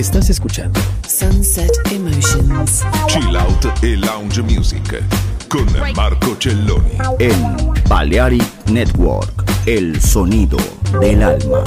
Estás escuchando Sunset Emotions. Chill Out e Lounge Music con Marco Celloni. En Balearic Network, el sonido del alma.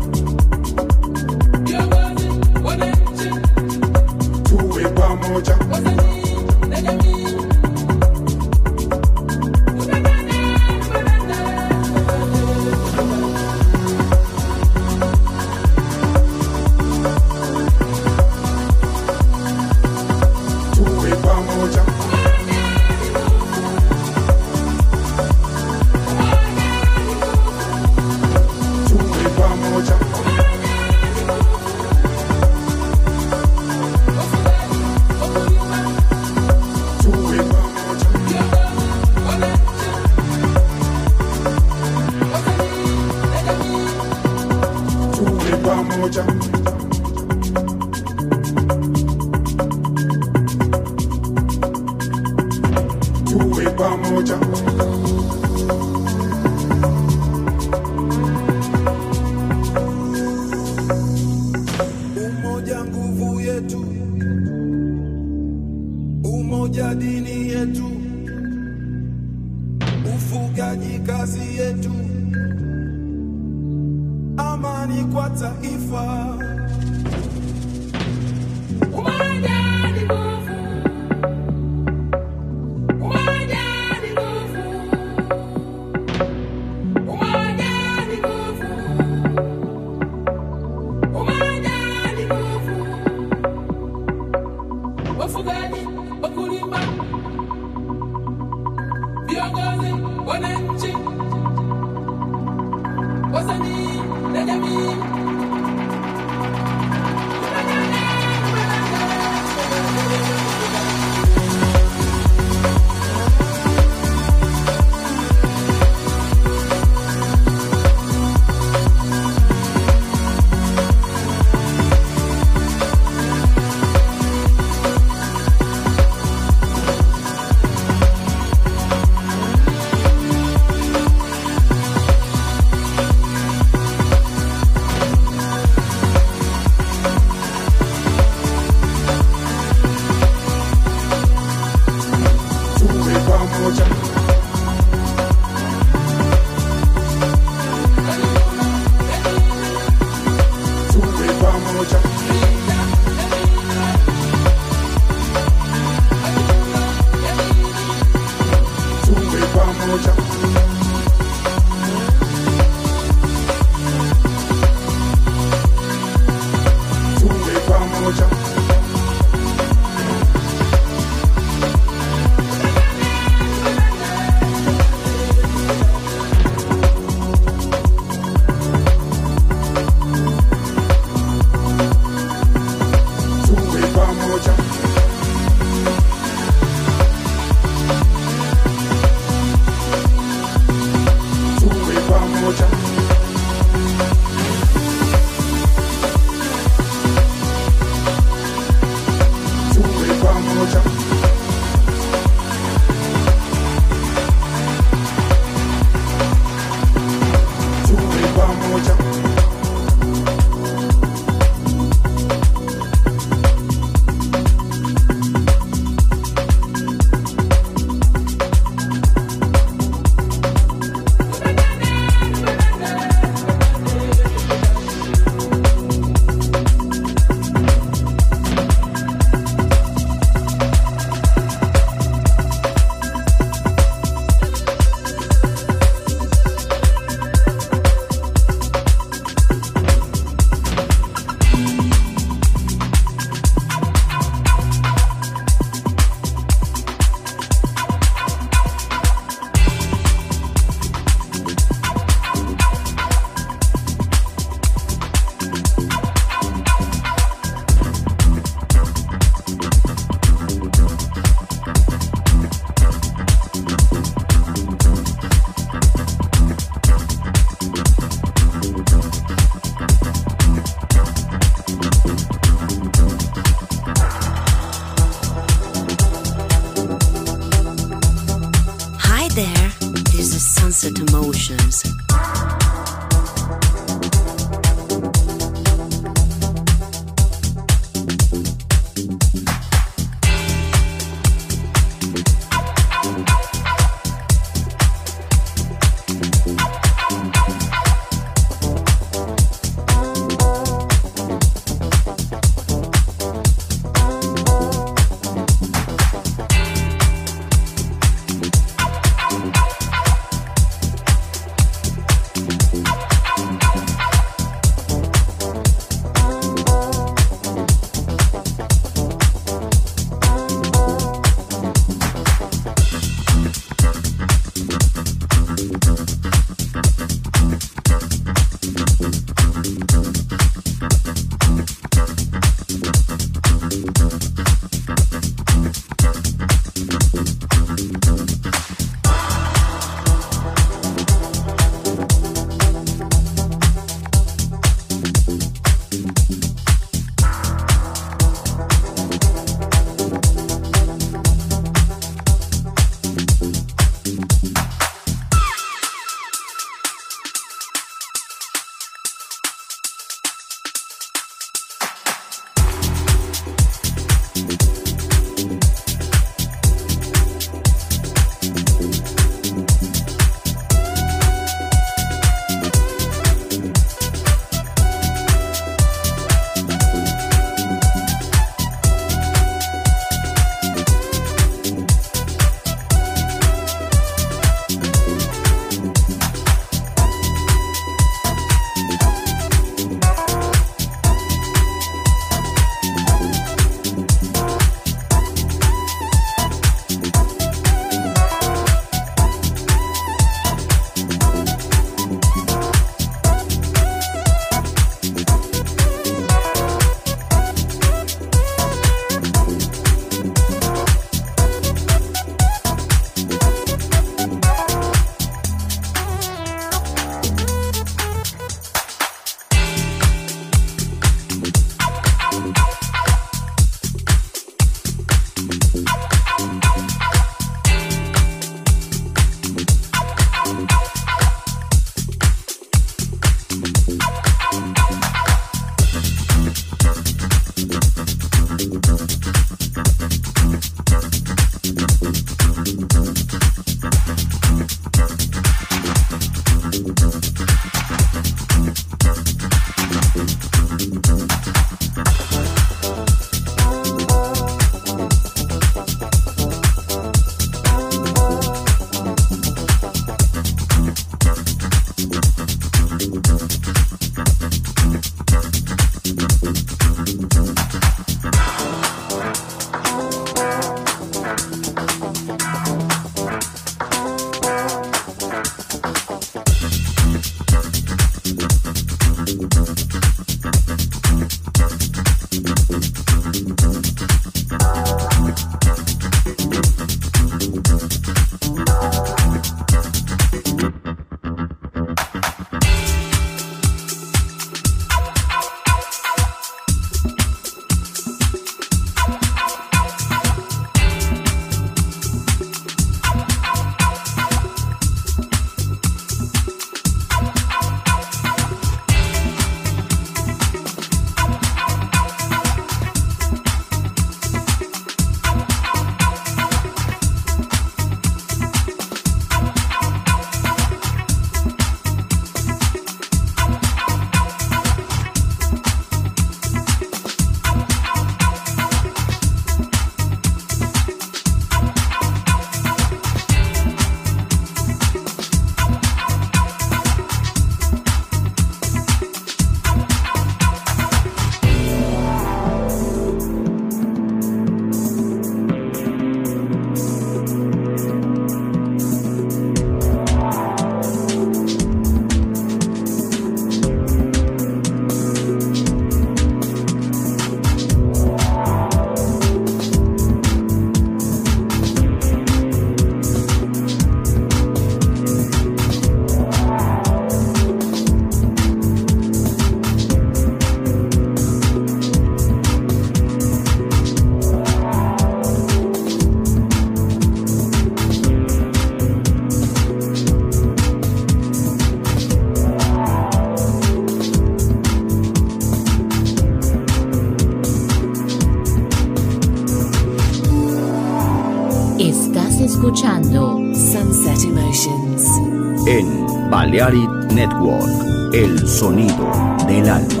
Balearic Network, el sonido del alma.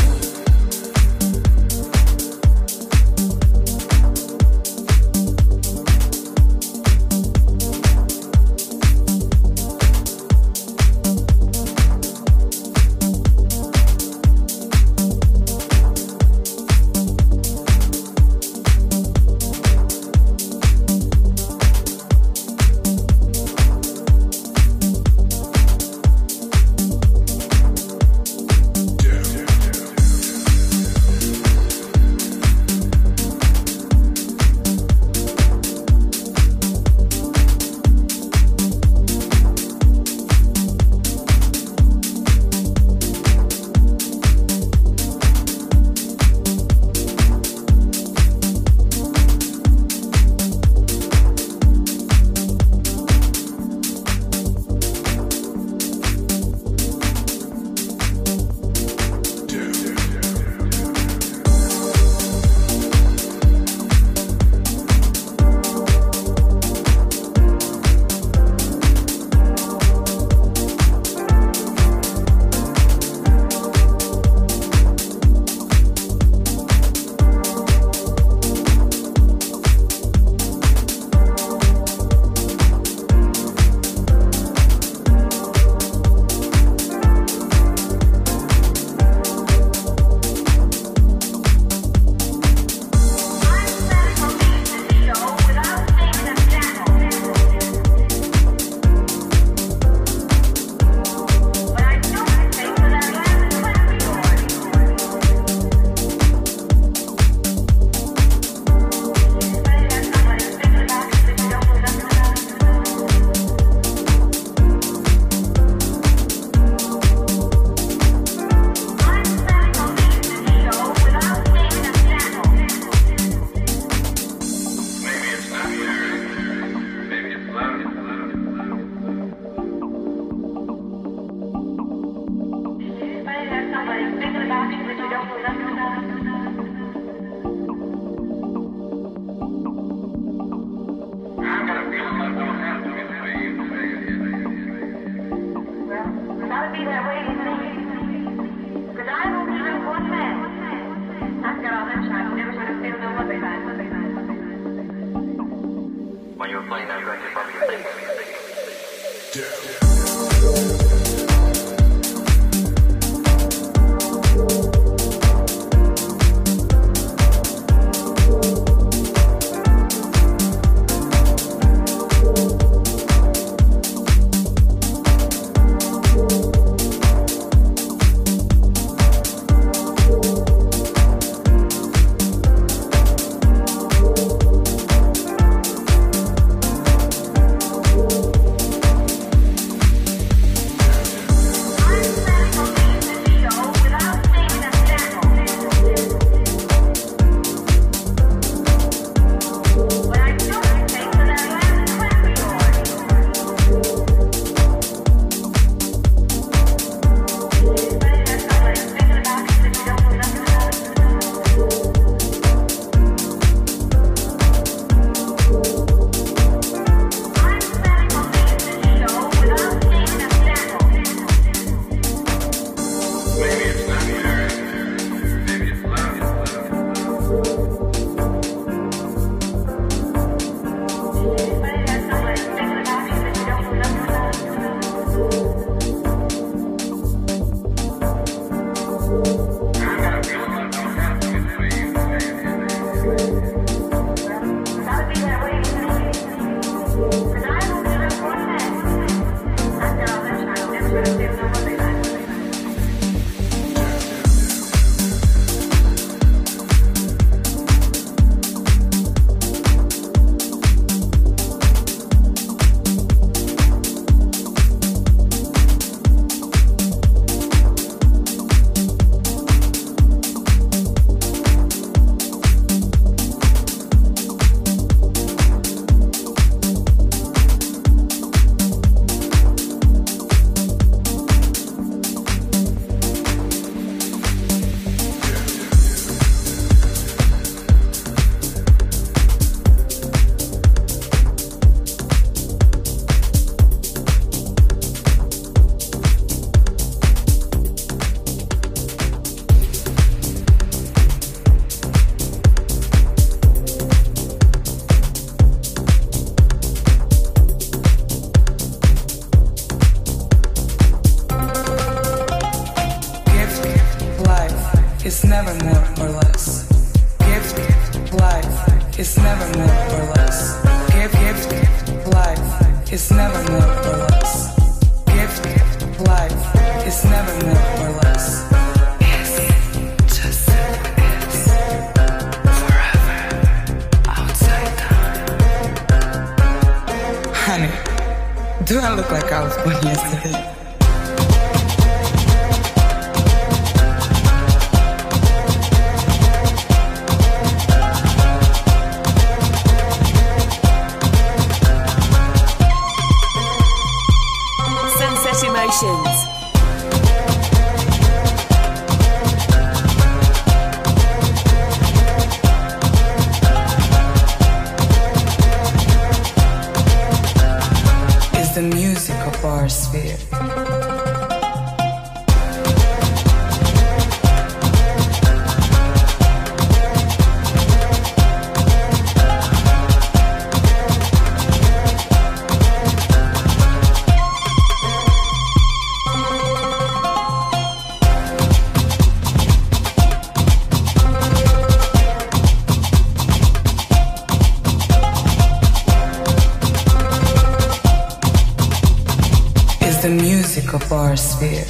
fear.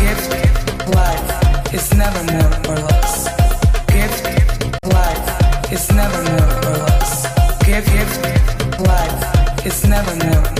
Gift life is never more or less. Gift life is never more or less. Gift life is never more.